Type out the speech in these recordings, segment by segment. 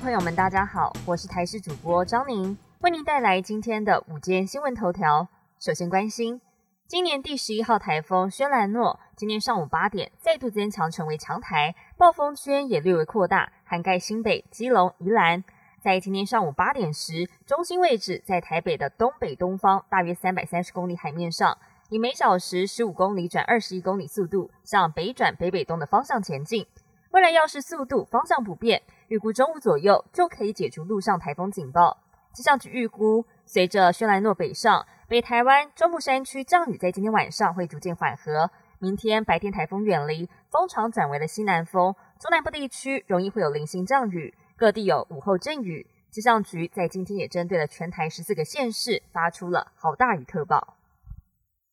朋友们，大家好，我是台视主播张宁，为您带来今天的午间新闻头条。首先关心，今年第十一号台风轩岚诺，今天上午八点再度增强成为强台，暴风圈也略微扩大，涵盖新北、基隆、宜兰。在今天上午八点时，中心位置在台北的东北东方，大约三百三十公里海面上，以每小时十五公里转二十一公里速度向北转北北东的方向前进。未来要是速度方向不变，预估中午左右就可以解除陆上台风警报。气象局预估，随着轩岚诺北上，北台湾中部山区降雨在今天晚上会逐渐缓和。明天白天台风远离，风场转为了西南风，中南部地区容易会有零星降雨。各地有午后阵雨，气象局在今天也针对了全台十四个县市发出了豪大雨特报。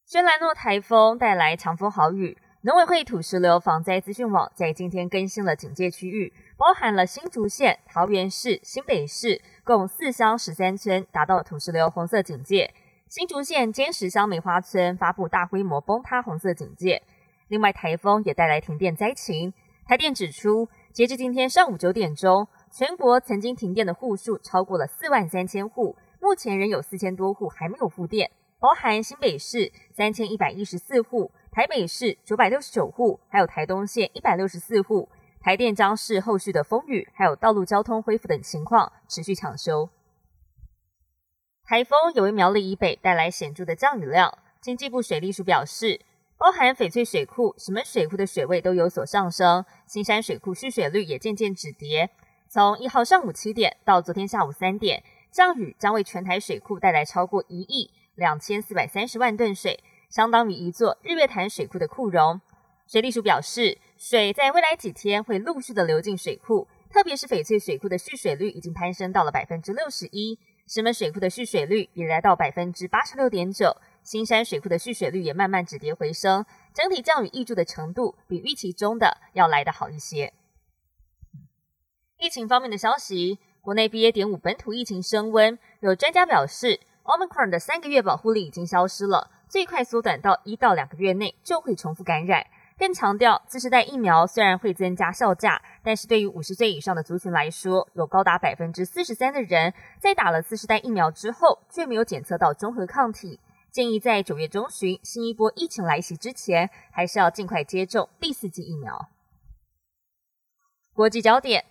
轩岚诺台风带来强风豪雨，农委会土石流防灾资讯网在今天更新了警戒区域，包含了新竹县、桃园市、新北市共四乡十三村达到土石流红色警戒。新竹县尖石乡梅花村发布大规模崩塌红色警戒。另外，台风也带来停电灾情，台电指出，截至今天上午九点钟。全国曾经停电的户数超过了四万三千户，目前仍有四千多户还没有复电，包含新北市三千一百一十四户，台北市九百六十九户，还有台东县一百六十四户。台电将视后续的风雨，还有道路交通恢复等情况，持续抢修。台风也为苗栗以北带来显著的降雨量，经济部水利署表示，包含翡翠水库、石门水库的水位都有所上升，新山水库蓄水率也渐渐止跌。从一号上午七点到昨天下午三点，降雨将为全台水库带来超过一亿两千四百三十万吨水，相当于一座日月潭水库的库容。水利署表示，水在未来几天会陆续的流进水库，特别是翡翠水库的蓄水率已经攀升到了百分之六十一，石门水库的蓄水率也来到百分之八十六点九，新山水库的蓄水率也慢慢止跌回升，整体降雨挹注的程度比预期中的要来得好一些。疫情方面的消息，国内 BA. 点五本土疫情升温，有专家表示，Omicron 的三个月保护力已经消失了，最快缩短到一到两个月内就会重复感染。更强调，次世代疫苗虽然会增加效价，但是对于五十岁以上的族群来说，有高达百分之四十三的人在打了次世代疫苗之后，却没有检测到中和抗体。建议在九月中旬新一波疫情来袭之前，还是要尽快接种第四剂疫苗。国际焦点。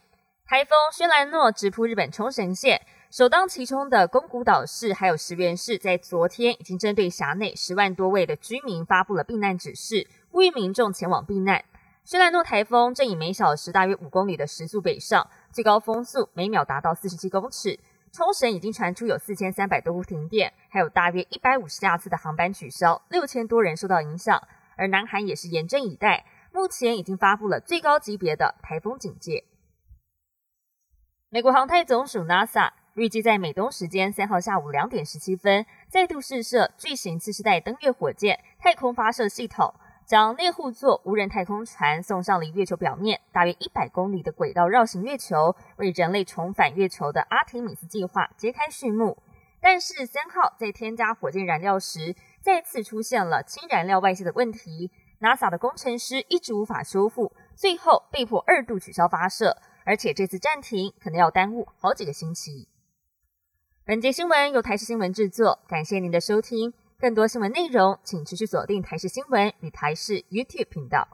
台风轩岚诺直扑日本冲绳县，首当其冲的宫古岛市还有石原市，在昨天已经针对辖内十万多位的居民发布了避难指示，呼吁民众前往避难。轩岚诺台风正以每小时大约五公里的时速北上，最高风速每秒达到四十七公尺。冲绳已经传出有四千三百多户停电，还有大约一百五十架次的航班取消，六千多人受到影响。而南韩也是严阵以待，目前已经发布了最高级别的台风警戒。美国航太总署 NASA 预计在美东时间三号下午两点十七分再度试射巨型次世代登月火箭太空发射系统，将猎户座无人太空船送上了月球表面大约一百公里的轨道绕行月球，为人类重返月球的阿提米斯计划揭开序幕。但是三号在添加火箭燃料时，再次出现了氢燃料外泄的问题，NASA 的工程师一直无法修复，最后被迫二度取消发射。而且这次暂停可能要耽误好几个星期。本节新闻由台视新闻制作，感谢您的收听。更多新闻内容，请持续锁定台视新闻与台视 YouTube 频道。